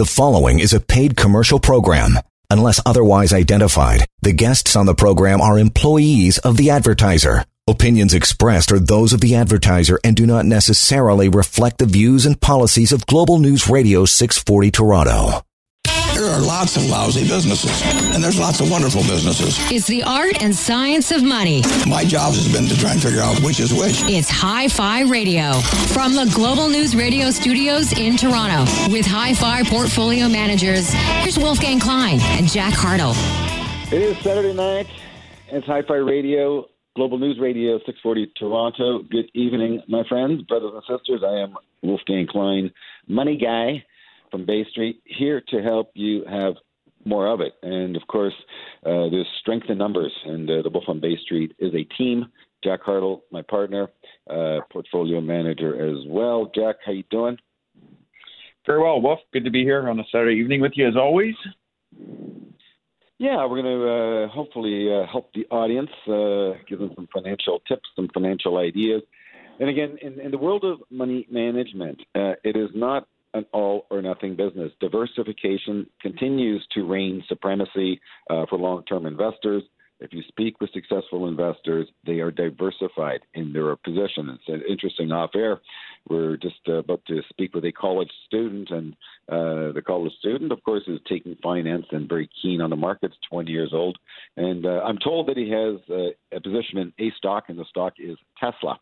The following is a paid commercial program. Unless otherwise identified, the guests on the program are employees of the advertiser. Opinions expressed are those of the advertiser and do not necessarily reflect the views and policies of Global News Radio 640 Toronto. There are lots of lousy businesses, and there's lots of wonderful businesses. It's the art and science of money. My job has been to try and figure out which is which. It's Hi Fi Radio from the Global News Radio studios in Toronto with Hi Fi portfolio managers. Here's Wolfgang Klein and Jack Hartle. It is Saturday night. It's Hi Fi Radio, Global News Radio 640 Toronto. Good evening, my friends, brothers and sisters. I am Wolfgang Klein, money guy from Bay Street, here to help you have more of it. And of course, uh, there's strength in numbers, and uh, the Wolf on Bay Street is a team. Jack Hartle, my partner, uh, portfolio manager as well. Jack, how you doing? Very well, Wolf. Good to be here on a Saturday evening with you as always. Yeah, we're going to uh, hopefully uh, help the audience, uh, give them some financial tips, some financial ideas. And again, in, in the world of money management, uh, it is not an all or nothing business. Diversification continues to reign supremacy uh, for long term investors. If you speak with successful investors, they are diversified in their position. It's an interesting off air. We're just about to speak with a college student, and uh, the college student, of course, is taking finance and very keen on the markets, 20 years old. And uh, I'm told that he has uh, a position in a stock, and the stock is Tesla.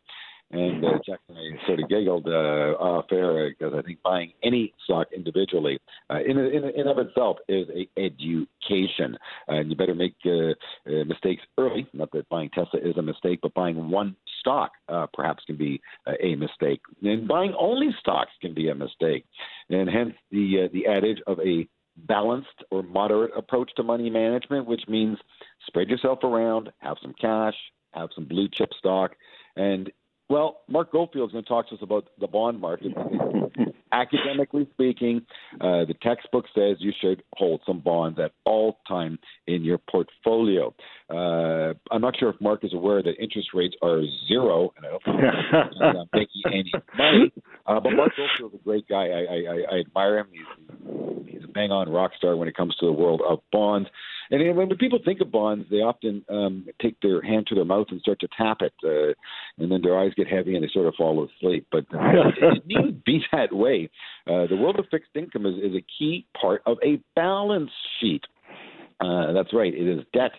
And uh, Jack and I sort of giggled uh, off air because I think buying any stock individually, uh, in, in in of itself, is a education. and you better make uh, uh, mistakes early. Not that buying Tesla is a mistake, but buying one stock uh, perhaps can be uh, a mistake. And buying only stocks can be a mistake. And hence the uh, the adage of a balanced or moderate approach to money management, which means spread yourself around, have some cash, have some blue chip stock, and well, Mark Goldfield is going to talk to us about the bond market. Academically speaking, uh, the textbook says you should hold some bonds at all time in your portfolio. Uh, I'm not sure if Mark is aware that interest rates are zero, and I don't think I'm making any money. Uh, but Mark Goldfield is a great guy. I, I, I admire him. He's, he's a bang on rock star when it comes to the world of bonds. And when people think of bonds, they often um, take their hand to their mouth and start to tap it, uh, and then their eyes get heavy and they sort of fall asleep. But uh, it, it needn't be that way. Uh, the world of fixed income is, is a key part of a balance sheet. Uh, that's right. It is debt,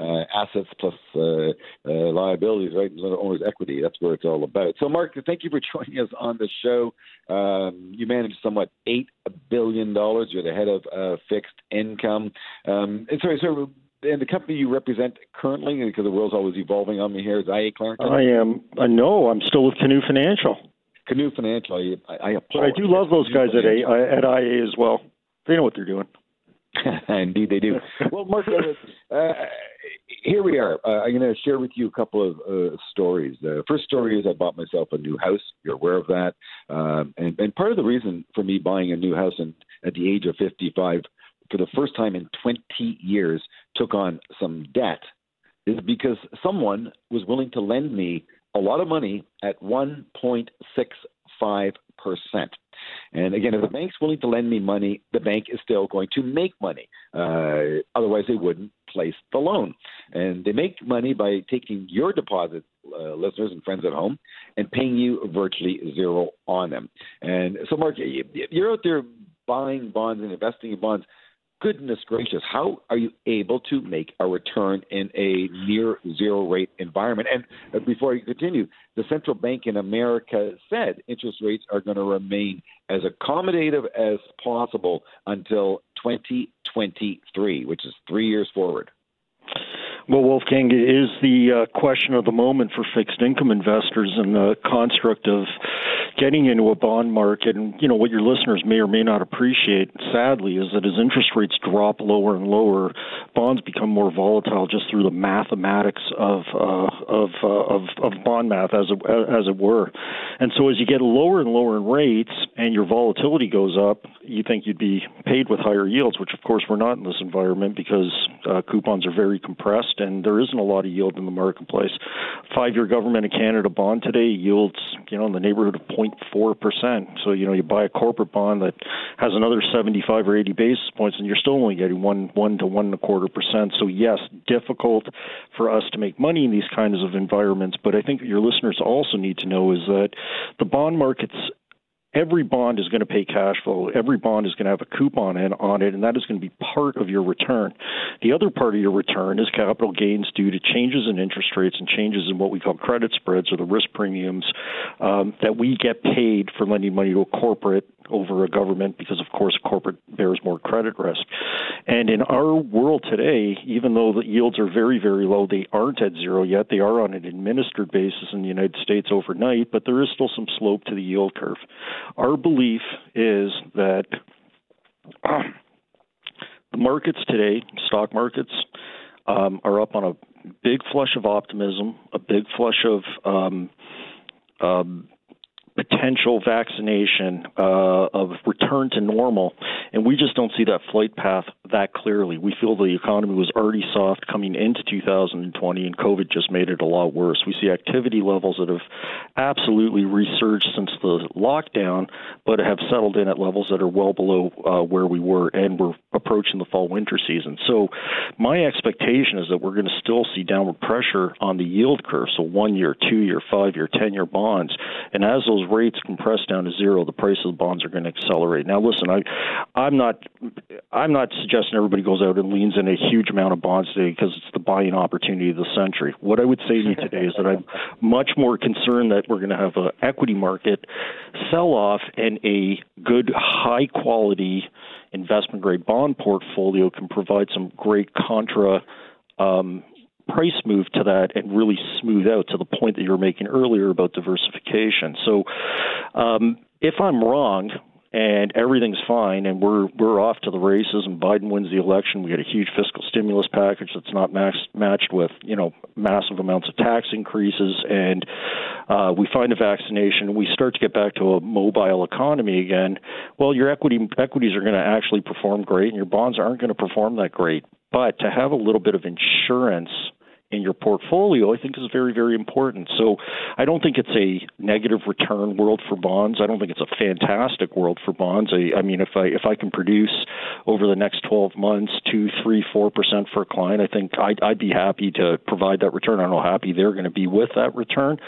uh, assets plus uh, uh, liabilities, right? Owner's equity. That's where it's all about. So, Mark, thank you for joining us on the show. Um, you manage somewhat eight billion dollars. You're the head of uh, fixed income. Um, and sorry, sir. and the company you represent currently, because the world's always evolving on me here, is IA Clarington. I am. I know. I'm still with Canoe Financial. Canoe Financial. I, I, I But I do love those guys at, a, at IA as well. They know what they're doing. Indeed, they do. Well, Mark, uh, uh here we are. Uh, I'm going to share with you a couple of uh, stories. The first story is I bought myself a new house. You're aware of that. Um, and, and part of the reason for me buying a new house at the age of 55 for the first time in 20 years took on some debt is because someone was willing to lend me a lot of money at 1.6 5%. And again, if the bank's willing to lend me money, the bank is still going to make money. Uh, otherwise, they wouldn't place the loan. And they make money by taking your deposit, uh, listeners and friends at home, and paying you virtually zero on them. And so, Mark, you're out there buying bonds and investing in bonds goodness gracious, how are you able to make a return in a near zero rate environment? And uh, before you continue, the central bank in America said interest rates are going to remain as accommodative as possible until 2023, which is three years forward. Well, Wolfgang, it is the uh, question of the moment for fixed income investors and the construct of getting into a bond market, and you know what your listeners may or may not appreciate, sadly, is that as interest rates drop lower and lower, bonds become more volatile just through the mathematics of uh, of, uh, of of bond math, as it, as it were. And so, as you get lower and lower in rates, and your volatility goes up, you think you'd be paid with higher yields, which of course we're not in this environment because Uh, coupons are very compressed, and there isn't a lot of yield in the marketplace. Five-year government of Canada bond today yields, you know, in the neighborhood of 0.4 percent. So you know, you buy a corporate bond that has another 75 or 80 basis points, and you're still only getting one one to one and a quarter percent. So yes, difficult for us to make money in these kinds of environments. But I think your listeners also need to know is that the bond markets every bond is going to pay cash flow. Every bond is going to have a coupon in, on it, and that is going to be part of your return. The other part of your return is capital gains due to changes in interest rates and changes in what we call credit spreads or the risk premiums um, that we get paid for lending money to a corporate over a government because, of course, a corporate bears more credit risk. And in our world today, even though the yields are very, very low, they aren't at zero yet. They are on an administered basis in the United States overnight, but there is still some slope to the yield curve. Our belief is that um, the markets today, stock markets, um, are up on a big flush of optimism, a big flush of um, um, potential vaccination uh, of return to normal, and we just don't see that flight path that clearly. We feel the economy was already soft coming into 2020, and COVID just made it a lot worse. We see activity levels that have absolutely resurged since the lockdown, but have settled in at levels that are well below uh, where we were, and we're approaching the fall winter season. So, my expectation is that we're going to still see downward pressure on the yield curve. So, one year, two year, five year, 10 year bonds. And as those rates compress down to zero, the price of the bonds are going to accelerate. Now, listen, I, I'm not, I'm not suggesting everybody goes out and leans in a huge amount of bonds today because it's the buying opportunity of the century. What I would say to you today is that I'm much more concerned that we're going to have an equity market sell off and a good, high quality investment grade bond portfolio can provide some great contra um, price move to that and really smooth out to the point that you were making earlier about diversification. So, um, if I'm wrong and everything's fine and we're we're off to the races and Biden wins the election, we get a huge fiscal stimulus package that's not max, matched with you know massive amounts of tax increases, and uh, we find a vaccination, we start to get back to a mobile economy again. Well, your equity equities are going to actually perform great, and your bonds aren't going to perform that great. But to have a little bit of insurance in your portfolio, I think is very, very important. So I don't think it's a negative return world for bonds. I don't think it's a fantastic world for bonds. I, I mean, if I if I can produce over the next 12 months two, three, four percent for a client, I think I'd, I'd be happy to provide that return. I don't know how happy they're going to be with that return,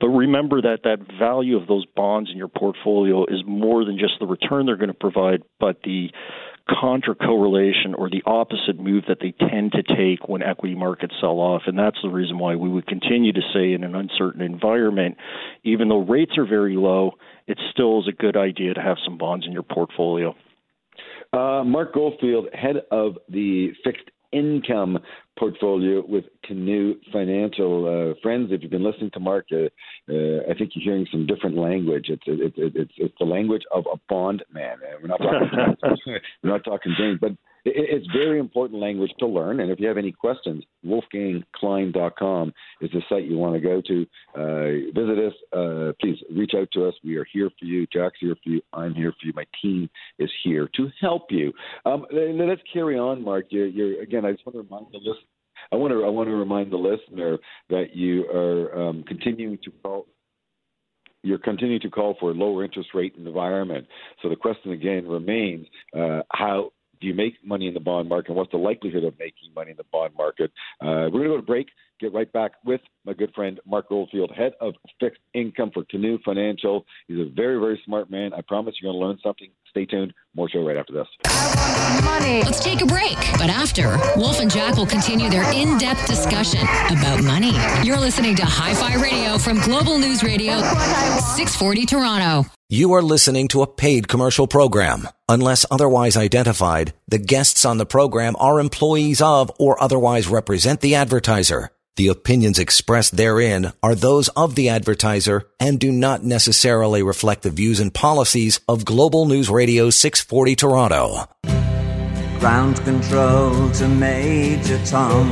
but remember that that value of those bonds in your portfolio is more than just the return they're going to provide, but the contra correlation or the opposite move that they tend to take when equity markets sell off. And that's the reason why we would continue to say in an uncertain environment, even though rates are very low, it still is a good idea to have some bonds in your portfolio. Uh, Mark Goldfield, head of the fixed income portfolio with Canoe Financial. Uh, friends, if you've been listening to Mark, uh, uh, I think you're hearing some different language. It's it, it, it's it's the language of a bond man. We're not talking we're not talking James, but it's very important language to learn. And if you have any questions, wolfgangklein.com is the site you want to go to. Uh, visit us. Uh, please reach out to us. We are here for you. Jack's here for you. I'm here for you. My team is here to help you. Um, let's carry on, Mark. You're, you're, again, I just want to remind the. I want to I want to remind the listener that you are um, continuing to call you're continuing to call for a lower interest rate environment. So the question again remains: uh, How do you make money in the bond market? What's the likelihood of making money in the bond market? Uh, we're going to go to break. Get right back with my good friend Mark Goldfield, head of fixed income for Canoe Financial. He's a very, very smart man. I promise you're going to learn something. Stay tuned. More show right after this. Money. Let's take a break. But after, Wolf and Jack will continue their in depth discussion about money. You're listening to Hi Fi Radio from Global News Radio, 640 Toronto. You are listening to a paid commercial program. Unless otherwise identified, the guests on the program are employees of or otherwise represent the advertiser. The opinions expressed therein are those of the advertiser and do not necessarily reflect the views and policies of Global News Radio 640 Toronto. Ground control to Major Tom.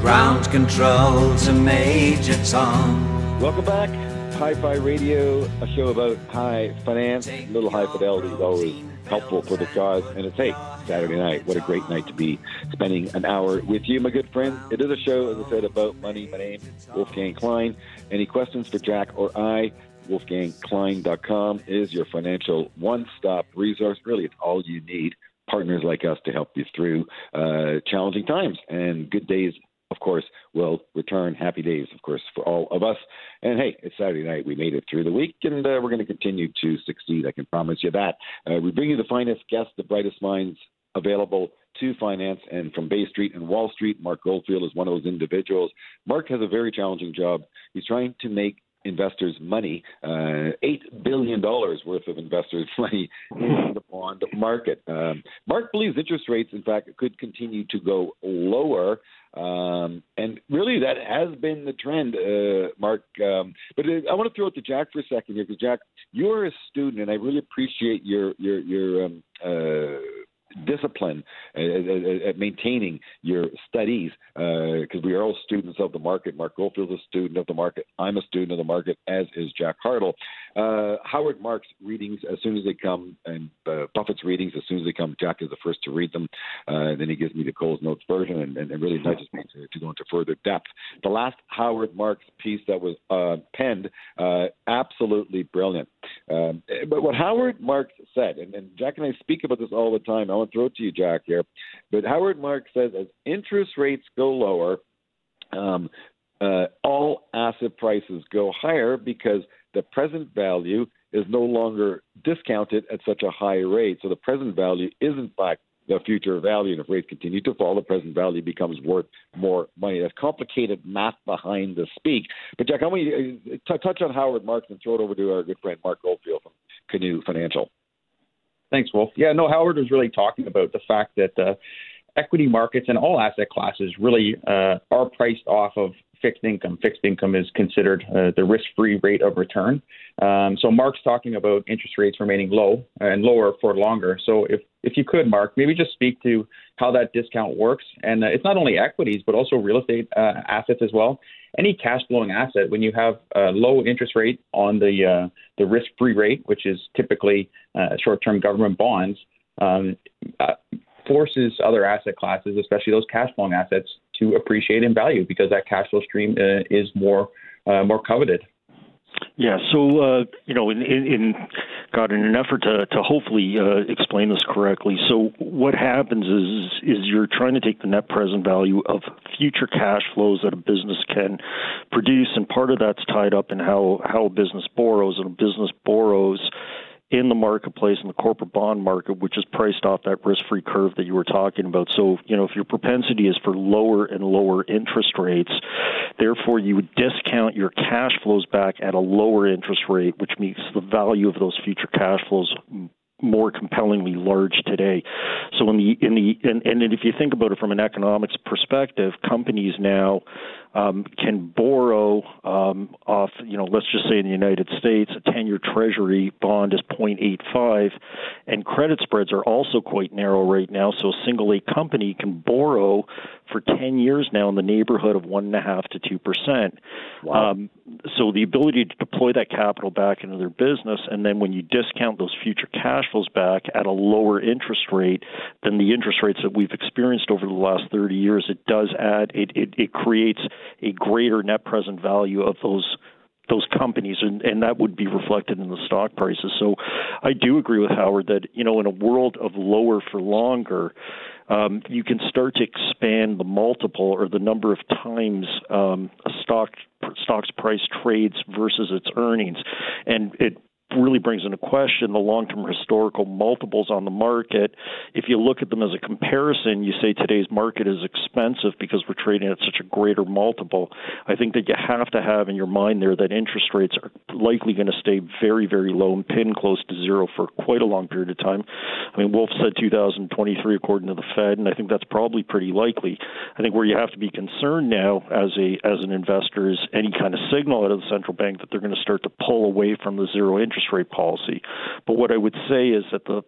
Ground control to Major Tom. Welcome back Hi-Fi Radio, a show about high finance. Little high fidelity is always helpful for the cause. And it's, hey, Saturday night. What a great night to be spending an hour with you, my good friend. It is a show, as I said, about money. My name Wolfgang Klein. Any questions for Jack or I? WolfgangKlein.com is your financial one-stop resource. Really, it's all you need. Partners like us to help you through uh, challenging times and good days of course, will return. Happy days, of course, for all of us. And hey, it's Saturday night. We made it through the week, and uh, we're going to continue to succeed. I can promise you that. Uh, we bring you the finest guests, the brightest minds available to finance. And from Bay Street and Wall Street, Mark Goldfield is one of those individuals. Mark has a very challenging job. He's trying to make investors' money, uh, $8 billion worth of investors' money in the bond market. Um, Mark believes interest rates, in fact, could continue to go lower. Um, and really, that has been the trend, uh, Mark. Um, but I want to throw it to Jack for a second here, because Jack, you're a student, and I really appreciate your your your um, uh, discipline at, at, at maintaining your studies because uh, we are all students of the market. Mark Goldfield is a student of the market. I'm a student of the market, as is Jack Hartle. Uh, Howard Marks' readings as soon as they come, and uh, Buffett's readings as soon as they come. Jack is the first to read them. Uh, then he gives me the Coles Notes version and, and, really nudges me to, to, go into further depth. The last Howard Marks piece that was uh, penned, uh, absolutely brilliant. Um, but what Howard Marks said, and, and Jack and I speak about this all the time. I want to throw it to you, Jack, here. But Howard Marks says as interest rates go lower, um, uh, all asset prices go higher because the present value is no longer discounted at such a high rate. So the present value is, in fact, the future value. And if rates continue to fall, the present value becomes worth more money. That's complicated math behind the speak. But Jack, I want to uh, touch on Howard Marks and throw it over to our good friend Mark Goldfield from Canoe Financial. Thanks, Wolf. Yeah, no, Howard was really talking about the fact that uh, equity markets and all asset classes really uh, are priced off of fixed income. Fixed income is considered uh, the risk-free rate of return. Um, so Mark's talking about interest rates remaining low and lower for longer. So if if you could, Mark, maybe just speak to how that discount works. And uh, it's not only equities, but also real estate uh, assets as well. Any cash flowing asset, when you have a low interest rate on the uh, the risk-free rate, which is typically uh, short-term government bonds, um, uh, forces other asset classes, especially those cash flowing assets, to appreciate in value because that cash flow stream uh, is more uh, more coveted. Yeah, so uh, you know, in, in, in God, in an effort to to hopefully uh, explain this correctly, so what happens is is you're trying to take the net present value of future cash flows that a business can produce, and part of that's tied up in how how a business borrows, and a business borrows in the marketplace in the corporate bond market, which is priced off that risk free curve that you were talking about. So, you know, if your propensity is for lower and lower interest rates, therefore you would discount your cash flows back at a lower interest rate, which makes the value of those future cash flows more compellingly large today. So in the in the and, and if you think about it from an economics perspective, companies now um, can borrow um, off, you know, let's just say in the United States, a 10 year Treasury bond is 0.85, and credit spreads are also quite narrow right now. So a single A company can borrow for 10 years now in the neighborhood of 1.5 to 2%. Wow. Um, so the ability to deploy that capital back into their business, and then when you discount those future cash flows back at a lower interest rate than the interest rates that we've experienced over the last 30 years, it does add, it, it, it creates a greater net present value of those those companies, and, and that would be reflected in the stock prices. So, I do agree with Howard that you know in a world of lower for longer, um, you can start to expand the multiple or the number of times um, a stock stock's price trades versus its earnings, and it really brings into question the long term historical multiples on the market. If you look at them as a comparison, you say today's market is expensive because we're trading at such a greater multiple. I think that you have to have in your mind there that interest rates are likely going to stay very, very low and pin close to zero for quite a long period of time. I mean, Wolf said 2023 according to the Fed, and I think that's probably pretty likely. I think where you have to be concerned now as a as an investor is any kind of signal out of the central bank that they're going to start to pull away from the zero interest interest rate policy. But what I would say is that the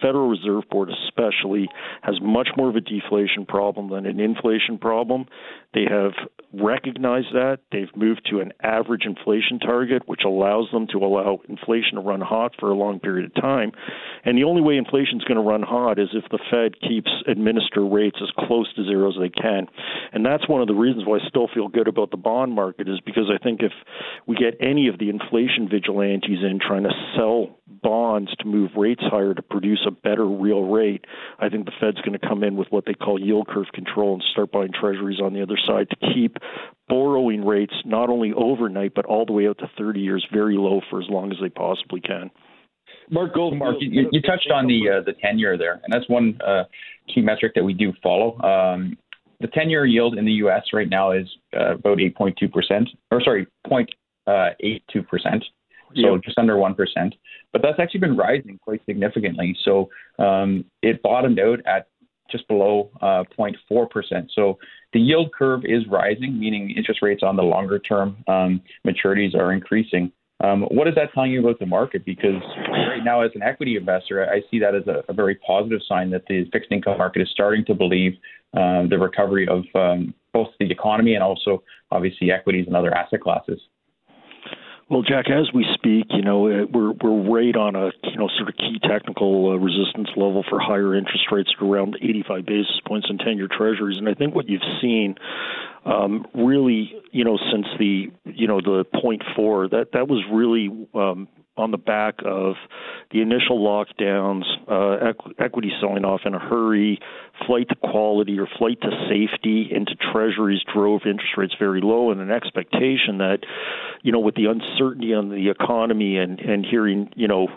Federal Reserve Board, especially, has much more of a deflation problem than an inflation problem. They have recognized that. They've moved to an average inflation target, which allows them to allow inflation to run hot for a long period of time. And the only way inflation is going to run hot is if the Fed keeps administer rates as close to zero as they can. And that's one of the reasons why I still feel good about the bond market is because I think if we get any of the inflation vigilantes in trying to sell bonds to move rates higher to produce a better real rate, I think the Fed's going to come in with what they call yield curve control and start buying treasuries on the other side to keep borrowing rates not only overnight but all the way out to 30 years very low for as long as they possibly can. Mark Gold, Mark, you, you touched on the uh, the ten year there, and that's one uh, key metric that we do follow. Um, the ten year yield in the U.S. right now is uh, about eight point two percent, or sorry, 0.82 percent, so just under one percent. But that's actually been rising quite significantly. So um, it bottomed out at just below uh, 0.4 percent. So the yield curve is rising, meaning interest rates on the longer term um, maturities are increasing. Um, what is that telling you about the market? Because right now, as an equity investor, I see that as a, a very positive sign that the fixed income market is starting to believe um, the recovery of um, both the economy and also, obviously, equities and other asset classes. Well, Jack, as we speak, you know, uh, we're we're right on a you know sort of key technical uh, resistance level for higher interest rates at around 85 basis points in 10-year Treasuries, and I think what you've seen um, really, you know, since the you know the point four, that that was really um, on the back of the initial lockdowns, uh, equ- equity selling off in a hurry, flight to quality or flight to safety into treasuries drove interest rates very low, and an expectation that, you know, with the uncertainty on the economy and and hearing, you know.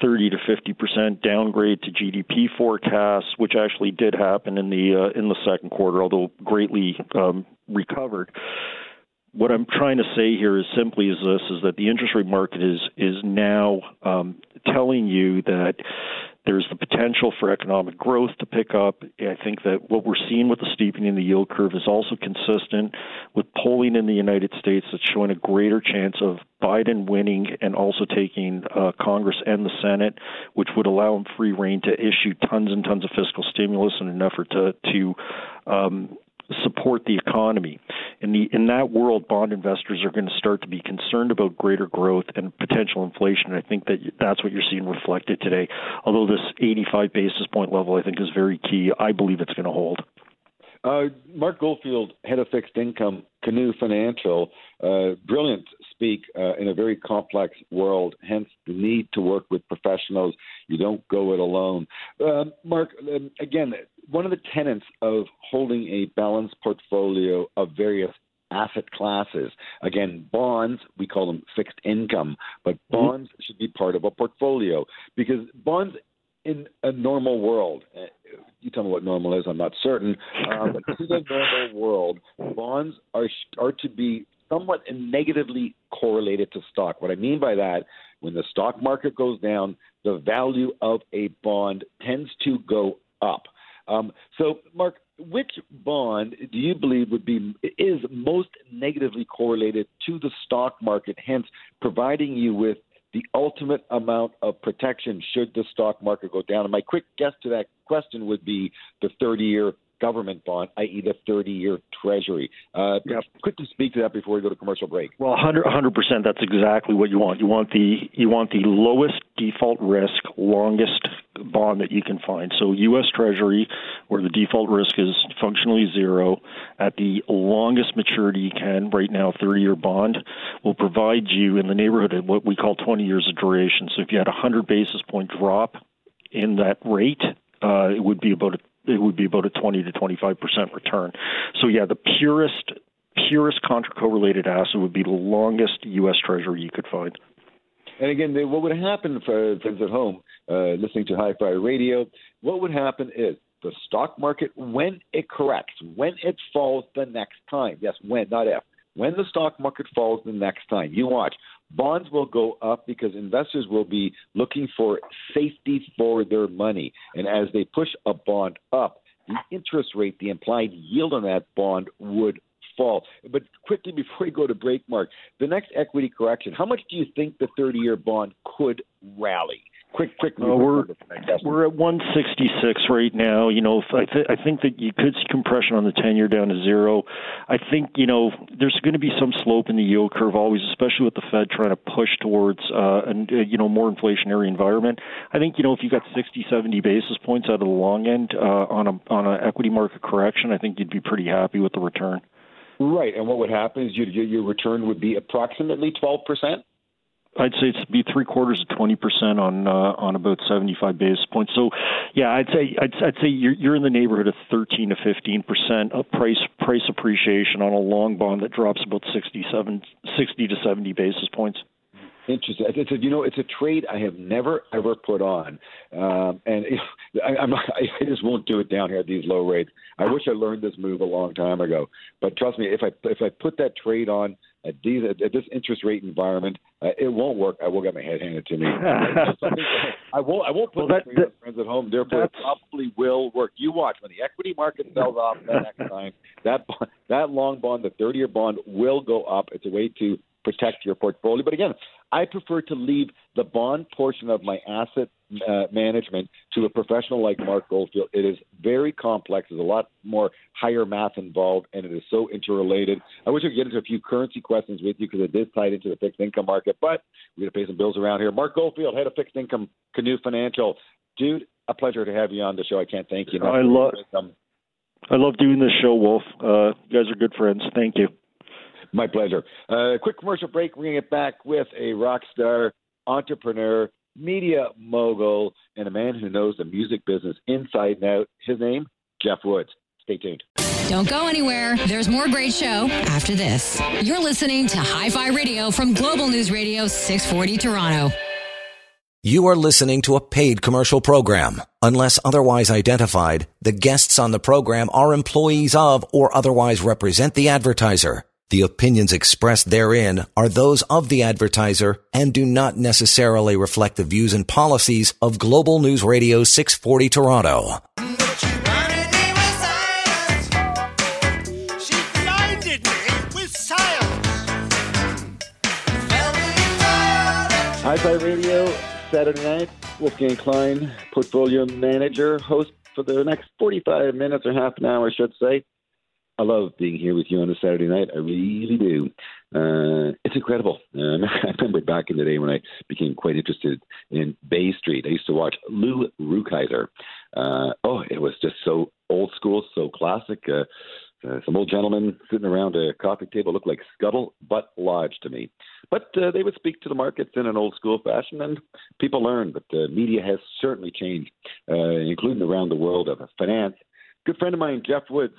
30 to 50 percent downgrade to GDP forecasts, which actually did happen in the uh, in the second quarter, although greatly um, recovered what I'm trying to say here is simply is this: is that the interest rate market is is now um, telling you that there's the potential for economic growth to pick up. I think that what we're seeing with the steepening in the yield curve is also consistent with polling in the United States that's showing a greater chance of Biden winning and also taking uh, Congress and the Senate, which would allow him free reign to issue tons and tons of fiscal stimulus in an effort to to um, support the economy. In the in that world, bond investors are going to start to be concerned about greater growth and potential inflation. I think that that's what you're seeing reflected today. Although this 85 basis point level, I think, is very key. I believe it's going to hold. Uh, Mark Goldfield, head of fixed income, Canoe Financial, uh, brilliant speak uh, in a very complex world, hence the need to work with professionals. You don't go it alone. Um, Mark, um, again, one of the tenets of holding a balanced portfolio of various asset classes. Again, bonds, we call them fixed income, but mm-hmm. bonds mm-hmm. should be part of a portfolio because bonds in a normal world, uh, you tell me what normal is, I'm not certain, um, but in a normal world, bonds are, are to be somewhat negatively correlated to stock. What I mean by that, when the stock market goes down, the value of a bond tends to go up. Um, so, Mark, which bond do you believe would be is most negatively correlated to the stock market, hence providing you with the ultimate amount of protection should the stock market go down? And my quick guess to that question would be the 30-year government bond, i.e., the 30-year Treasury. Uh, yep. Quickly speak to that before we go to commercial break. Well, 100 percent. That's exactly what you want. You want the you want the lowest default risk, longest bond that you can find. So, U.S. Treasury, where the default risk is functionally zero, at the longest maturity you can. Right now, 30-year bond will provide you in the neighborhood of what we call 20 years of duration. So, if you had a 100 basis point drop in that rate, uh, it would be about a it would be about a 20 to 25 percent return. So yeah, the purest purest contra correlated asset would be the longest U.S. Treasury you could find. And again, what would happen for friends at home uh, listening to Hi-Fi Radio? What would happen is the stock market, when it corrects, when it falls the next time. Yes, when, not if. When the stock market falls the next time, you watch bonds will go up because investors will be looking for safety for their money. And as they push a bond up, the interest rate, the implied yield on that bond would fall. But quickly before we go to break, Mark, the next equity correction, how much do you think the 30 year bond could rally? Quick, quick. Uh, we're we're at 166 right now. You know, I, th- I think that you could see compression on the 10 year down to zero. I think you know there's going to be some slope in the yield curve always, especially with the Fed trying to push towards uh, an uh, you know more inflationary environment. I think you know if you got 60, 70 basis points out of the long end uh, on a on an equity market correction, I think you'd be pretty happy with the return. Right, and what would happen is your your return would be approximately 12 percent. I'd say it's be three quarters of twenty percent on uh, on about seventy five basis points. So, yeah, I'd say I'd, I'd say you're you're in the neighborhood of thirteen to fifteen percent of price price appreciation on a long bond that drops about 67, 60 to seventy basis points. Interesting. It's a, you know, it's a trade I have never ever put on, um, and I, I'm not, I just won't do it down here at these low rates. I wish I learned this move a long time ago, but trust me, if I if I put that trade on at these at this interest rate environment, uh, it won't work. I will get my head handed to me. I won't. I won't put well, that, that, friends at home. Therefore, it probably will work. You watch when the equity market sells off that next time. That that long bond, the thirty-year bond, will go up. It's a way to protect your portfolio. But again, I prefer to leave the bond portion of my asset uh, management to a professional like Mark Goldfield. It is very complex. There's a lot more higher math involved, and it is so interrelated. I wish I could get into a few currency questions with you because it is tied into the fixed income market, but we got to pay some bills around here. Mark Goldfield, head of fixed income, Canoe Financial. Dude, a pleasure to have you on the show. I can't thank you enough. I love. I love doing this show, Wolf. Uh, you guys are good friends. Thank you. My pleasure. Uh, quick commercial break. We're going to get back with a rock star, entrepreneur, media mogul, and a man who knows the music business inside and out. His name, Jeff Woods. Stay tuned. Don't go anywhere. There's more great show after this. You're listening to Hi Fi Radio from Global News Radio 640 Toronto. You are listening to a paid commercial program. Unless otherwise identified, the guests on the program are employees of or otherwise represent the advertiser. The opinions expressed therein are those of the advertiser and do not necessarily reflect the views and policies of Global News Radio 640 Toronto. Hi-Fi Radio, Saturday night. Wolfgang Klein, portfolio manager, host for the next 45 minutes or half an hour, I should say. I love being here with you on a Saturday night. I really do. Uh, it's incredible. Um, I remember back in the day when I became quite interested in Bay Street. I used to watch Lou Rukeyser. Uh, oh, it was just so old school, so classic. Uh, uh, some old gentlemen sitting around a coffee table looked like Scuttle Butt Lodge to me. But uh, they would speak to the markets in an old school fashion, and people learn. But uh, media has certainly changed, uh, including around the world of finance. Good friend of mine, Jeff Woods,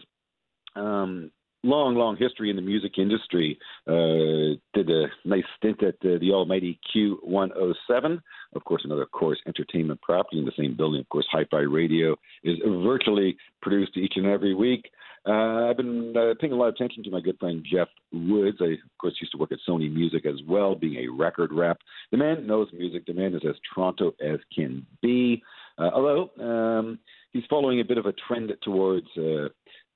um, long, long history in the music industry. Uh, did a nice stint at uh, the almighty Q107. Of course, another Corus Entertainment property in the same building. Of course, Hi Fi Radio is virtually produced each and every week. Uh, I've been uh, paying a lot of attention to my good friend Jeff Woods. I, of course, used to work at Sony Music as well, being a record rep. The man knows music. The man is as Toronto as can be. Uh, although um, he's following a bit of a trend towards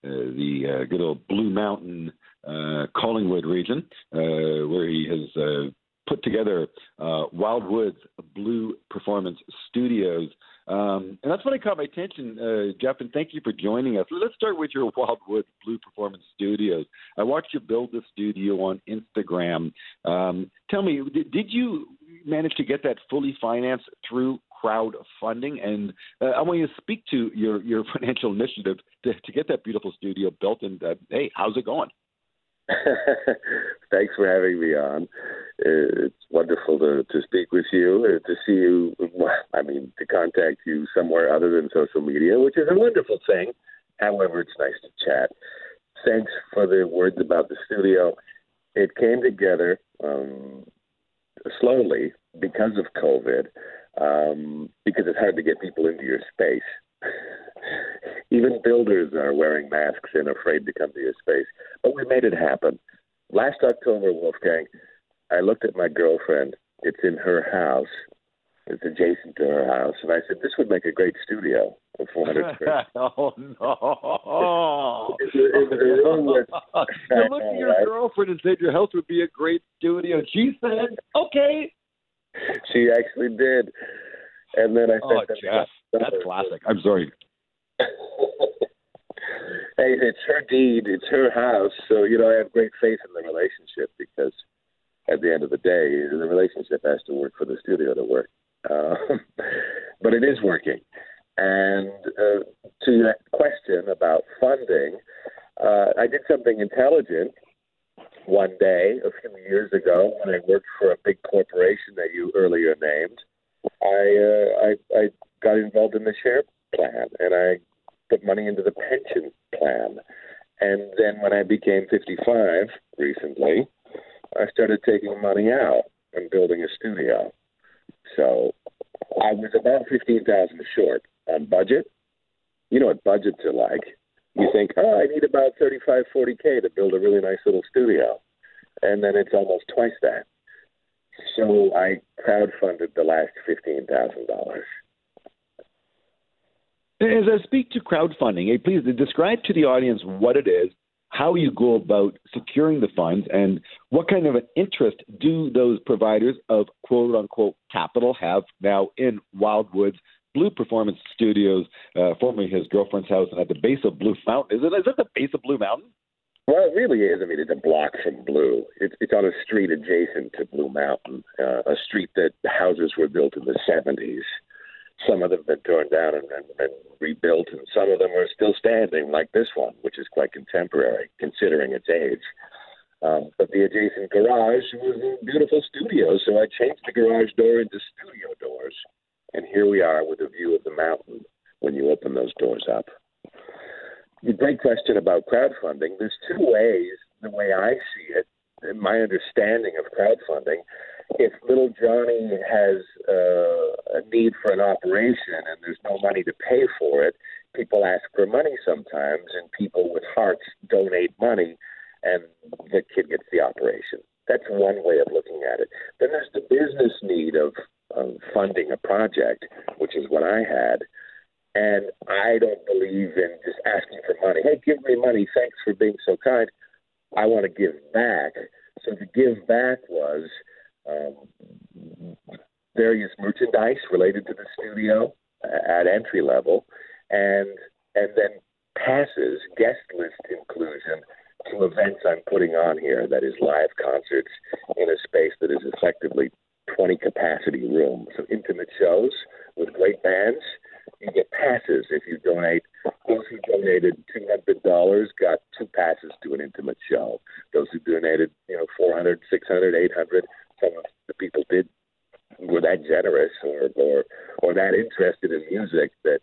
uh, uh, the uh, good old Blue Mountain uh, Collingwood region, where he has put together Wildwoods Blue Performance Studios. Um, and that's when it caught my attention, uh, Jeff, and thank you for joining us. Let's start with your Wildwood Blue Performance Studios. I watched you build the studio on Instagram. Um, tell me, did you manage to get that fully financed through crowdfunding. And uh, I want you to speak to your, your financial initiative to, to get that beautiful studio built. And uh, hey, how's it going? Thanks for having me on. It's wonderful to, to speak with you, uh, to see you. I mean, to contact you somewhere other than social media, which is a wonderful thing. However, it's nice to chat. Thanks for the words about the studio. It came together um, slowly because of COVID um, because it's hard to get people into your space. Even builders are wearing masks and afraid to come to your space. But we made it happen. Last October, Wolfgang, I looked at my girlfriend. It's in her house. It's adjacent to her house, and I said, "This would make a great studio of 400 square." oh no! it, it, it, you looked at your right? girlfriend and said your house would be a great studio. And she said, "Okay." she actually did. And then I Oh, sent Jeff, that's classic. I'm sorry. hey, it's her deed, it's her house. So, you know, I have great faith in the relationship because at the end of the day, the relationship has to work for the studio to work. Um, but it is working. And uh, to that question about funding, uh, I did something intelligent one day a few years ago when I worked for a big corporation that you earlier named. I uh, I, I got involved in the share plan and I put money into the pension plan. And then when I became 55 recently, I started taking money out and building a studio. So I was about 15,000 short on budget. You know what budgets are like. You think, oh, I need about 35, 40K to build a really nice little studio. And then it's almost twice that. So I crowdfunded the last $15,000. As I speak to crowdfunding, eh, please describe to the audience what it is, how you go about securing the funds, and what kind of an interest do those providers of quote unquote capital have now in Wildwoods Blue Performance Studios, uh, formerly his girlfriend's house, and at the base of Blue Mountain. Is it? Is it the base of Blue Mountain? Well, it really is. I mean, it's a block from Blue. It's it's on a street adjacent to Blue Mountain, uh, a street that houses were built in the '70s. Some of them have been torn down and, and, and rebuilt, and some of them are still standing, like this one, which is quite contemporary considering its age. Um, but the adjacent garage was a beautiful studio, so I changed the garage door into studio doors, and here we are with a view of the mountain when you open those doors up. The great question about crowdfunding. There's two ways, the way I see it, in my understanding of crowdfunding. If little Johnny has uh, a need for an operation and there's no money to pay for it, people ask for money sometimes, and people with hearts donate money, and the kid gets the operation. That's one way of looking at it. Then there's the business need of, of funding a project, which is what I had. And I don't believe in just asking for money. Hey, give me money. Thanks for being so kind. I want to give back. So the give back was um, various merchandise related to the studio at entry level, and and then passes, guest list inclusion to events I'm putting on here. That is live concerts in a space that is effectively 20 capacity rooms, so intimate shows with great bands. You get passes if you donate. Those who donated two hundred dollars got two passes to an intimate show. Those who donated, you know, four hundred, six hundred, eight hundred. Some of the people did were that generous or or or that interested in music that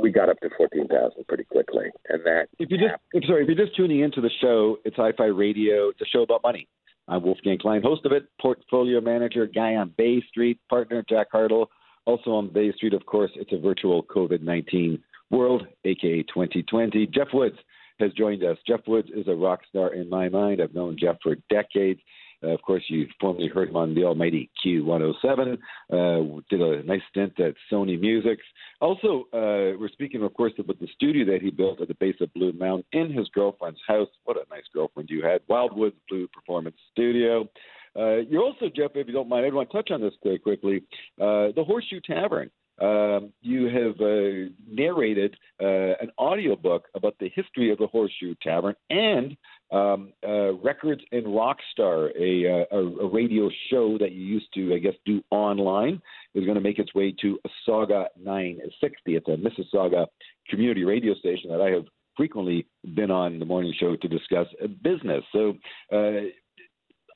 we got up to fourteen thousand pretty quickly. And that if you just if, sorry, if you're just tuning into the show, it's Hi-Fi Radio. It's a show about money. I'm Wolfgang Klein, host of it, portfolio manager, guy on Bay Street, partner Jack Hartle. Also on Bay Street, of course, it's a virtual COVID 19 world, aka 2020. Jeff Woods has joined us. Jeff Woods is a rock star in my mind. I've known Jeff for decades. Uh, of course, you formerly heard him on the almighty Q107. Uh, did a nice stint at Sony Music. Also, uh, we're speaking, of course, about the studio that he built at the base of Blue Mountain in his girlfriend's house. What a nice girlfriend you had. Wildwoods Blue Performance Studio. Uh, you're also, Jeff, if you don't mind, I want to touch on this quickly. Uh, the Horseshoe Tavern. Um, you have uh, narrated uh, an audiobook about the history of the Horseshoe Tavern and um, uh, Records and Rockstar, a, uh, a, a, radio show that you used to, I guess, do online, is going to make its way to Sauga 960. It's a Mississauga community radio station that I have frequently been on the morning show to discuss business. So, uh,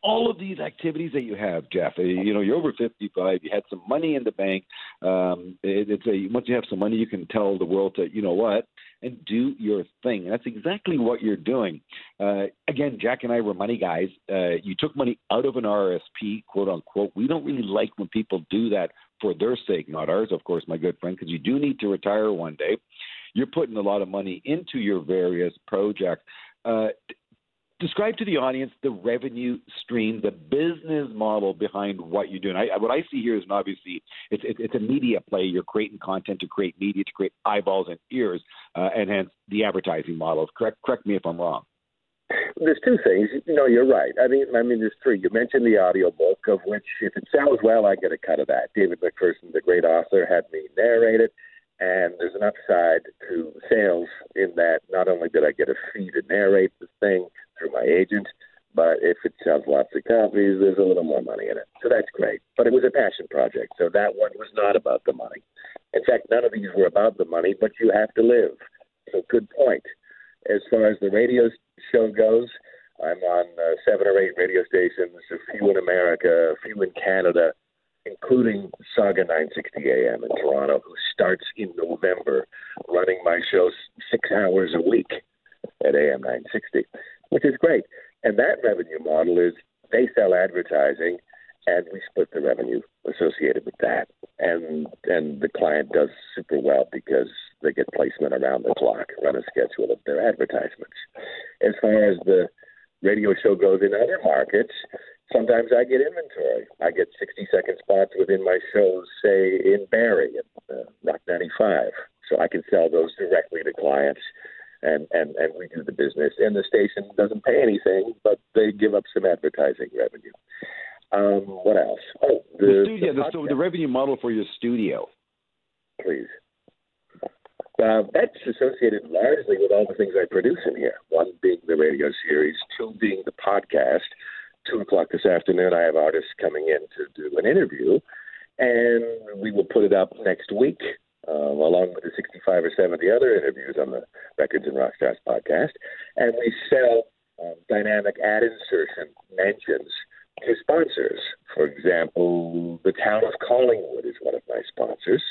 all of these activities that you have, Jeff, uh, you know, you're over 55, you had some money in the bank. Um, it, it's a, once you have some money, you can tell the world that, you know what, and do your thing. And that's exactly what you're doing. Uh, again, Jack and I were money guys. Uh, you took money out of an RSP, quote unquote. We don't really like when people do that for their sake, not ours, of course, my good friend, because you do need to retire one day. You're putting a lot of money into your various projects. Uh, describe to the audience the revenue stream, the business model behind what you're doing. I, what I see here is obviously it's, it's a media play. You're creating content to create media, to create eyeballs and ears, uh, and hence the advertising model. Correct, correct me if I'm wrong. There's two things. Know, you're right. I mean, I mean, there's three. You mentioned the audio book, of which, if it sells well, I get a cut of that. David McPherson, the great author, had me narrate it, and there's an upside to sales in that not only did I get a fee to narrate the thing through my agent, but if it sells lots of copies, there's a little more money in it. So that's great. But it was a passion project, so that one was not about the money. In fact, none of these were about the money, but you have to live. So good point. As far as the radio show goes, I'm on uh, seven or eight radio stations, a few in America, a few in Canada, including Sauga 960 AM in Toronto, who starts in November, running my show six hours a week at AM 960, which is great. And that revenue model is they sell advertising, and we split the revenue associated with that. And and the client does super well because they get placement around the clock, run a schedule of their advertisements. As far as the radio show goes in other markets, sometimes I get inventory. I get 60 second spots within my shows, say in Barrie at uh, Rock 95. So I can sell those directly to clients. And, and, and we do the business. And the station doesn't pay anything, but they give up some advertising revenue. Um, what else? Oh, the, the studio, the, the, the revenue model for your studio. Please. Uh, that's associated largely with all the things I produce in here. One being the radio series, two being the podcast. Two o'clock this afternoon, I have artists coming in to do an interview, and we will put it up next week, um, along with the 65 or 70 other interviews on the Records and Rockstars podcast. And we sell um, dynamic ad insertion mentions to sponsors. For example, the town of Collingwood is one of my sponsors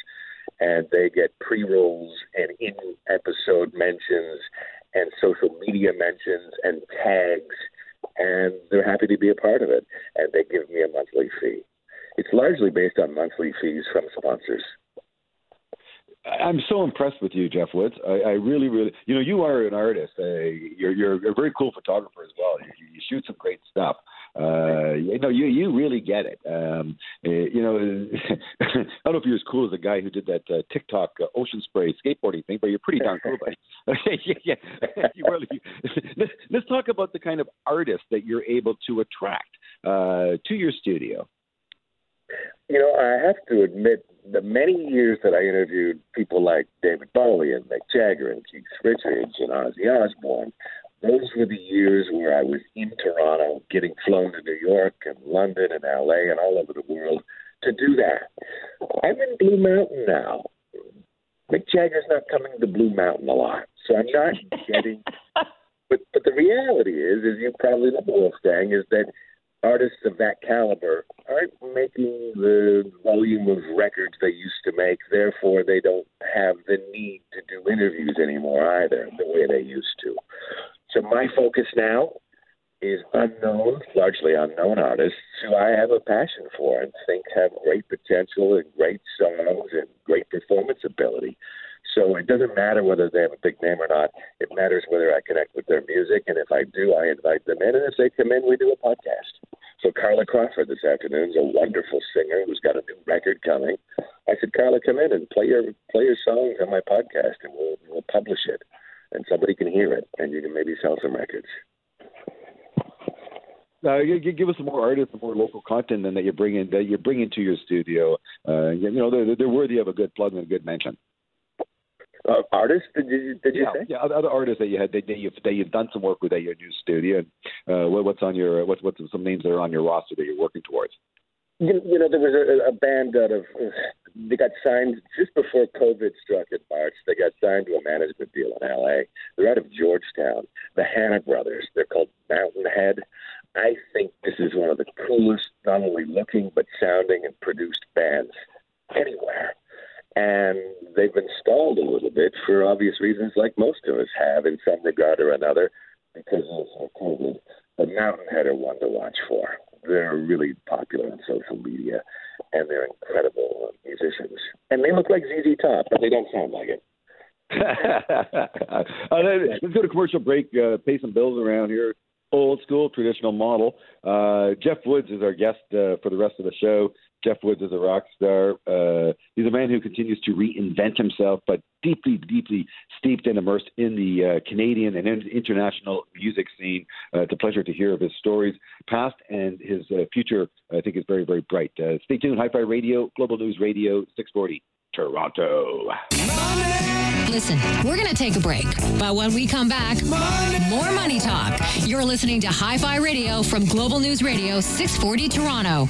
and they get pre rolls and in episode mentions and social media mentions and tags, and they're happy to be a part of it, and they give me a monthly fee. It's largely based on monthly fees from sponsors. I'm so impressed with you, Jeff Woods. I, I really, really, you know, you are an artist. Uh, you're, you're a very cool photographer as well. You, you shoot some great stuff uh, you know, you you really get it. Um, eh, you know, I don't know if you're as cool as the guy who did that uh, TikTok uh, ocean spray skateboarding thing, but you're pretty darn cool, buddy. yeah, yeah. you let's, let's talk about the kind of artist that you're able to attract uh, to your studio. You know, I have to admit, the many years that I interviewed people like David Bowie and Mick Jagger and Keith Richards and Ozzy Osbourne, those were the years where I was in Toronto, getting flown to New York and London and LA and all over the world to do that. I'm in Blue Mountain now. Mick Jagger's not coming to Blue Mountain a lot, so I'm not getting. but but the reality is, as you probably know, Wolfgang, is that artists of that caliber aren't making the volume of records they used to make. Therefore, they don't have the need to do interviews anymore either, the way they used to. So my focus now is unknown, largely unknown artists who I have a passion for and think have great potential and great songs and great performance ability. So it doesn't matter whether they have a big name or not. It matters whether I connect with their music, and if I do, I invite them in, and if they come in, we do a podcast. So Carla Crawford this afternoon is a wonderful singer who's got a new record coming. I said, Carla, come in and play your play your songs on my podcast, and we'll we'll publish it and somebody can hear it, and you can maybe sell some records. Uh, give us some more artists, more local content, than that you bring in that you bring into your studio. Uh, you know, they're, they're worthy of a good plug and a good mention. Uh, artists? Did you, did you yeah, say? Yeah, other artists that you had that, you've that you've done some work with at your new studio. Uh, what's on your what's what's some names that are on your roster that you're working towards? You, you know, there was a, a band out of they got signed just before COVID struck in March. They got signed to a management deal in LA. They're out of Georgetown. The Hanna Brothers. They're called Mountainhead. I think this is one of the coolest, not only looking but sounding and produced bands anywhere. And they've been stalled a little bit for obvious reasons, like most of us have in some regard or another, because of COVID. But Mountainhead are one to watch for. They're really popular on social media and they're incredible musicians. And they look like ZZ Top, but they don't sound like it. uh, let's go to commercial break. Uh, pay some bills around here. Old school, traditional model. Uh, Jeff Woods is our guest uh, for the rest of the show. Jeff Woods is a rock star. Uh, he's a man who continues to reinvent himself, but deeply, deeply steeped and immersed in the uh, Canadian and international music scene. Uh, it's a pleasure to hear of his stories, past and his uh, future. I think is very, very bright. Uh, stay tuned. Hi-Fi Radio, Global News Radio, 640, Toronto. Listen, we're going to take a break, but when we come back, more money talk. You're listening to Hi-Fi Radio from Global News Radio, 640 Toronto.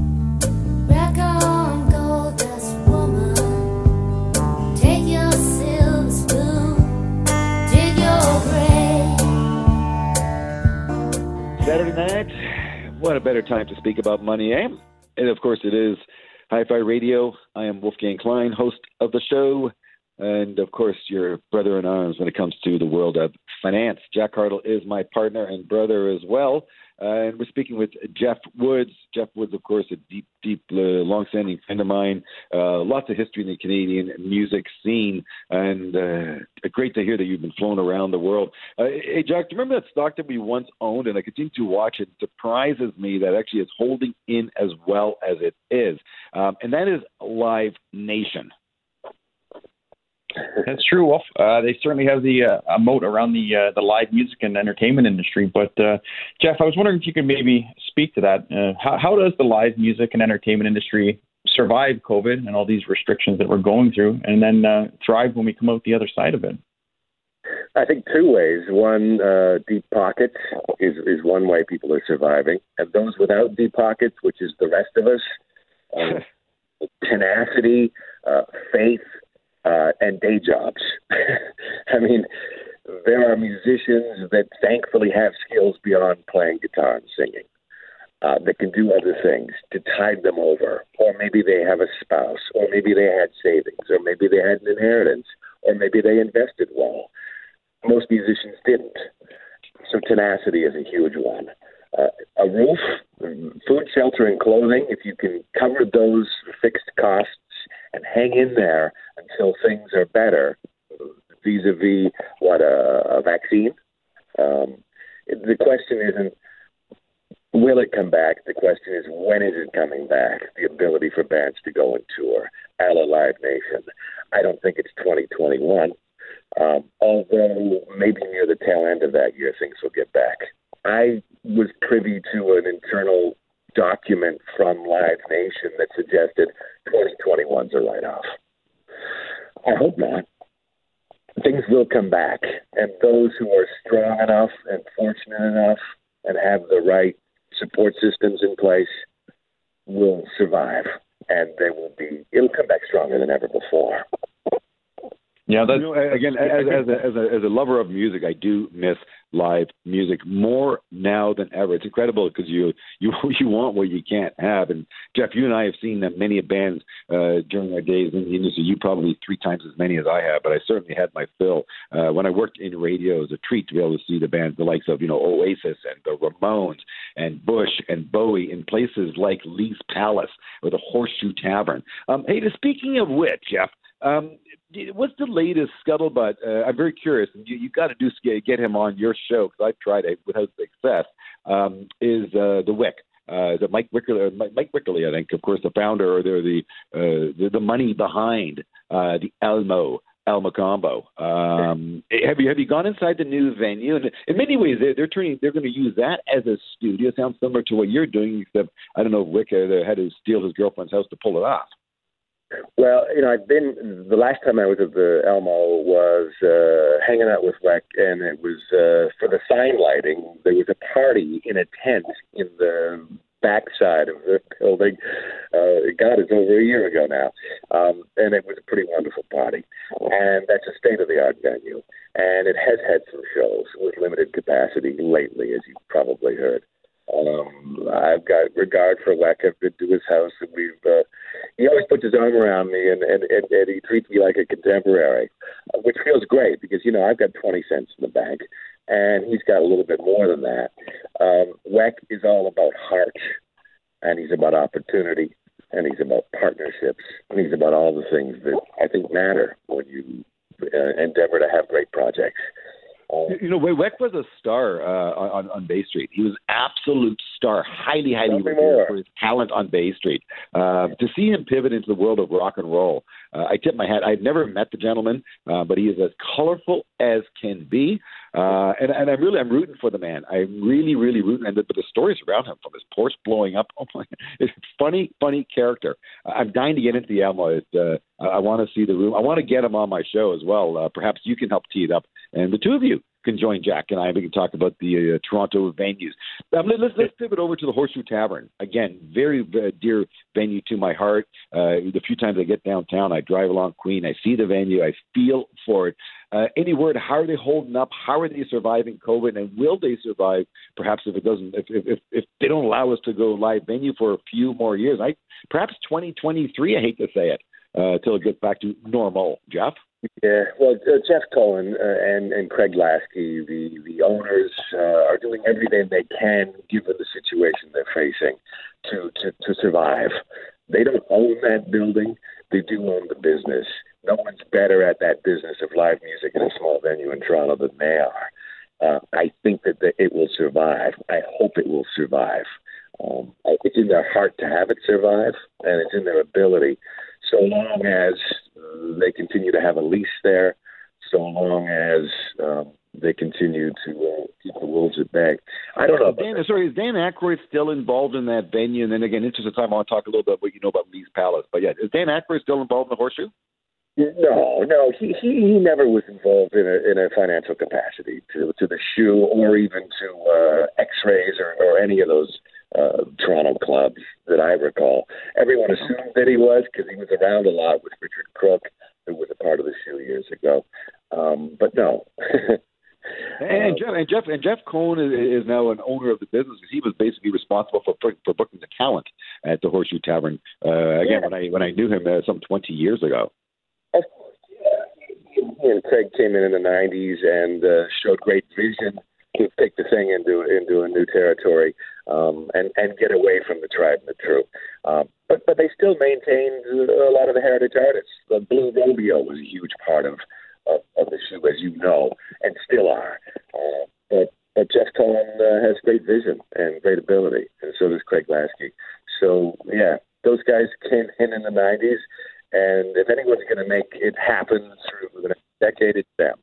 Saturday night, what a better time to speak about money, eh? And of course, it is Hi Fi Radio. I am Wolfgang Klein, host of the show, and of course, your brother in arms when it comes to the world of finance. Jack Hartle is my partner and brother as well. Uh, and we're speaking with Jeff Woods. Jeff Woods, of course, a deep, deep, uh, long-standing friend of mine. Uh, lots of history in the Canadian music scene, and uh, great to hear that you've been flown around the world. Uh, hey, Jack, do you remember that stock that we once owned, and I continue to watch it? surprises me that actually it's holding in as well as it is, um, and that is Live Nation. That's true, Wolf. Uh, they certainly have the uh, a moat around the uh, the live music and entertainment industry. But uh, Jeff, I was wondering if you could maybe speak to that. Uh, how, how does the live music and entertainment industry survive COVID and all these restrictions that we're going through, and then uh, thrive when we come out the other side of it? I think two ways. One, uh, deep pockets is is one way people are surviving, and those without deep pockets, which is the rest of us, uh, tenacity, uh, faith, uh, and day jobs. I mean, there are musicians that thankfully have skills beyond playing guitar and singing. Uh, that can do other things to tide them over, or maybe they have a spouse, or maybe they had savings, or maybe they had an inheritance, or maybe they invested well. Most musicians didn't. So tenacity is a huge one. Uh, a roof, food, shelter, and clothing, if you can cover those fixed costs and hang in there until things are better vis-a-vis what a, a vaccine. Um, the question isn't will it come back. The question is when is it coming back? The ability for bands to go and tour, a la Live Nation. I don't think it's 2021. Um, although maybe near the tail end of that year things will get back. I was privy to an internal document from Live Nation that suggested 2021's a write off. I hope not. Things will come back, and those who are strong enough and fortunate enough and have the right support systems in place will survive, and they will be. It'll come back stronger than ever before. Yeah, that's, you know, again, as, as, a, as, a, as a lover of music, I do miss live music more now than ever. It's incredible because you you you want what you can't have. And Jeff, you and I have seen many bands uh, during our days in the industry. You probably three times as many as I have, but I certainly had my fill. Uh, when I worked in radio, it was a treat to be able to see the bands the likes of you know Oasis and the Ramones and Bush and Bowie in places like Lee's Palace or the Horseshoe Tavern. Um, hey, speaking of which, Jeff. Um, what's the latest scuttlebutt? Uh, I'm very curious. You, you got to do get him on your show because I've tried it without success. Um, is uh, the Wick? Uh, is it Mike Wekerle? Uh, Mike, Mike Wekerle, I think, of course, the founder or they're the uh, the, the money behind uh, the Elmo El Mocambo. Um, have you have you gone inside the new venue? And in many ways, they're, they're turning they're going to use that as a studio. Sounds similar to what you're doing, except I don't know if Wick uh, had to steal his girlfriend's house to pull it off. Well, you know, I've been the last time I was at the Elmo was uh, hanging out with Weck, and it was uh, for the sign lighting. There was a party in a tent in the backside of the building. Uh, God, it's over a year ago now, um, and it was a pretty wonderful party. And that's a state of the art venue, and it has had some shows with limited capacity lately, as you probably heard. Um, I've got regard for Weck. I've been to his house, and we've. Uh, he always puts his arm around me, and and, and, and he treats me like a contemporary, uh, which feels great because you know I've got twenty cents in the bank, and he's got a little bit more than that. Um, Weck is all about heart, and he's about opportunity, and he's about partnerships, and he's about all the things that I think matter when you uh, endeavor to have great projects. You know, Weck was a star uh, on on Bay Street. He was absolute star, highly, highly revered for his talent on Bay Street. Uh, to see him pivot into the world of rock and roll, uh, I tip my hat. I've never met the gentleman, uh, but he is as colorful as can be. Uh, and, and I'm really, I'm rooting for the man. I'm really, really rooting. And the, but the stories around him, from his Porsche blowing up, oh my, it's funny, funny character. I'm dying to get into the Alamo. It, uh, I want to see the room. I want to get him on my show as well. Uh, perhaps you can help tee it up, and the two of you can join Jack and I. We can talk about the uh, Toronto venues. Um, let, us let's pivot over to the Horseshoe Tavern again. Very dear venue to my heart. Uh, the few times I get downtown, I drive along Queen. I see the venue. I feel for it. Uh, any word? How are they holding up? How are they surviving COVID? And will they survive? Perhaps if it doesn't, if if if they don't allow us to go live venue for a few more years, I perhaps 2023. I hate to say it, uh, till it gets back to normal. Jeff. Yeah, well, uh, Jeff Cohen uh, and and Craig Laskey, the the owners, uh, are doing everything they can, given the situation they're facing, to to to survive. They don't own that building; they do own the business. No one's better at that business of live music in a small venue in Toronto than they are. Uh, I think that the, it will survive. I hope it will survive. Um, it's in their heart to have it survive, and it's in their ability so long as they continue to have a lease there, so long as um, they continue to uh, keep the wolves at bay. I don't know. Dan, sorry, is Dan Aykroyd still involved in that venue? And then again, interest of time, I want to talk a little bit about what you know about Lee's Palace. But yeah, is Dan Aykroyd still involved in the Horseshoe? No, no, he, he he never was involved in a in a financial capacity to to the shoe or even to uh, X-rays or, or any of those uh, Toronto clubs that I recall. Everyone assumed that he was because he was around a lot with Richard Crook, who was a part of the shoe years ago. Um, but no. and Jeff and Jeff and Jeff Cohen is, is now an owner of the business because he was basically responsible for for booking the talent at the Horseshoe Tavern. Uh, again, yeah. when I when I knew him uh, some twenty years ago. Of course, yeah. He and Craig came in in the '90s and uh, showed great vision to take the thing into into a new territory um, and and get away from the tried and the true. Um, but but they still maintained a lot of the heritage artists. The Blue Rodeo was a huge part of of, of the shoe, as you know, and still are. Uh, but but Jeff Cohen uh, has great vision and great ability, and so does Craig Laskey. So yeah, those guys came in in the '90s, and if anyone's going to make it happen through the next decade, it's them.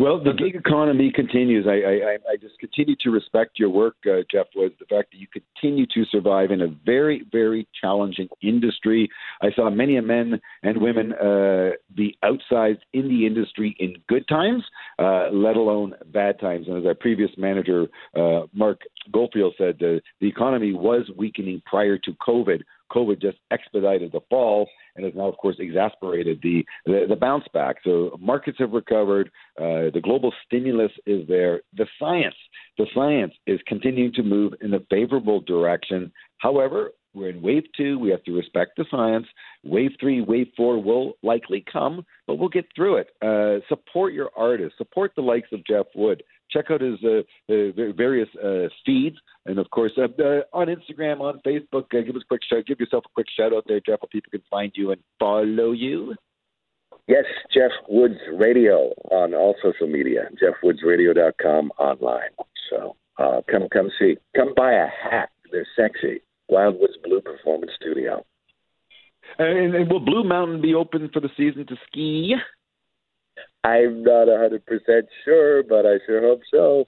Well, the gig economy continues. I, I, I just continue to respect your work, uh, Jeff Woods. The fact that you continue to survive in a very, very challenging industry. I saw many men and women uh, be outsized in the industry in good times, uh, let alone bad times. And as our previous manager, uh, Mark Goldfield, said, uh, the economy was weakening prior to COVID. COVID just expedited the fall and has now, of course, exasperated the, the, the bounce back. So markets have recovered. Uh, the global stimulus is there. The science, the science is continuing to move in a favorable direction. However, we're in wave two. We have to respect the science. Wave three, wave four will likely come, but we'll get through it. Uh, support your artists. Support the likes of Jeff Wood. Check out his uh, uh, various uh, feeds, and of course uh, uh, on Instagram, on Facebook. give us a quick shout. Give yourself a quick shout out there, Jeff, where people can find you and follow you. Yes, Jeff Woods Radio on all social media. JeffWoodsRadio.com online. So come, come see. Come buy a hat. They're sexy. Wildwood's Blue Performance Studio. And, and, will Blue Mountain be open for the season to ski? I'm not a 100% sure, but I sure hope so.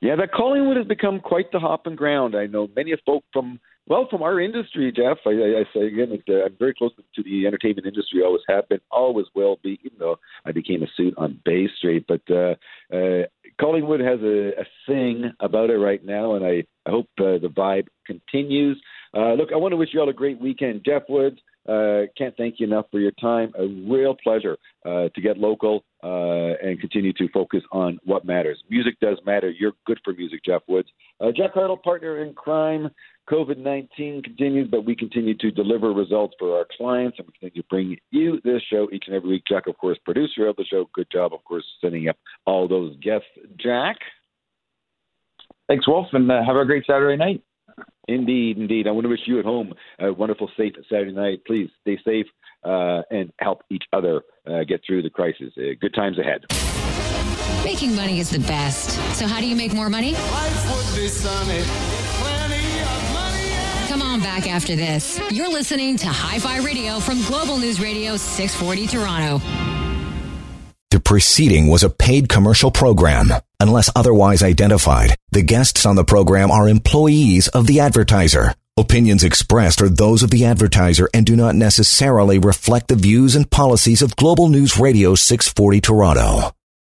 Yeah, that Collingwood has become quite the hopping ground. I know many folk from well from our industry, Jeff. I, I, I say again, uh, I'm very close to the entertainment industry. Always have been, always will be. Even though I became a suit on Bay Street, but uh, uh, Collingwood has a, a thing about it right now, and I, I hope uh, the vibe continues. Uh, look, I want to wish you all a great weekend. Jeff Woods, uh, can't thank you enough for your time. A real pleasure uh, to get local uh, and continue to focus on what matters. Music does matter. You're good for music, Jeff Woods. Uh, Jack Hartle, partner in crime. COVID 19 continues, but we continue to deliver results for our clients and we continue to bring you this show each and every week. Jack, of course, producer of the show. Good job, of course, setting up all those guests. Jack? Thanks, Wolf, and uh, have a great Saturday night. Indeed, indeed. I want to wish you at home a wonderful, safe Saturday night. Please stay safe uh, and help each other uh, get through the crisis. Uh, good times ahead. Making money is the best. So, how do you make more money? Come on back after this. You're listening to Hi Fi Radio from Global News Radio 640 Toronto. The preceding was a paid commercial program. Unless otherwise identified, the guests on the program are employees of the advertiser. Opinions expressed are those of the advertiser and do not necessarily reflect the views and policies of Global News Radio 640 Toronto.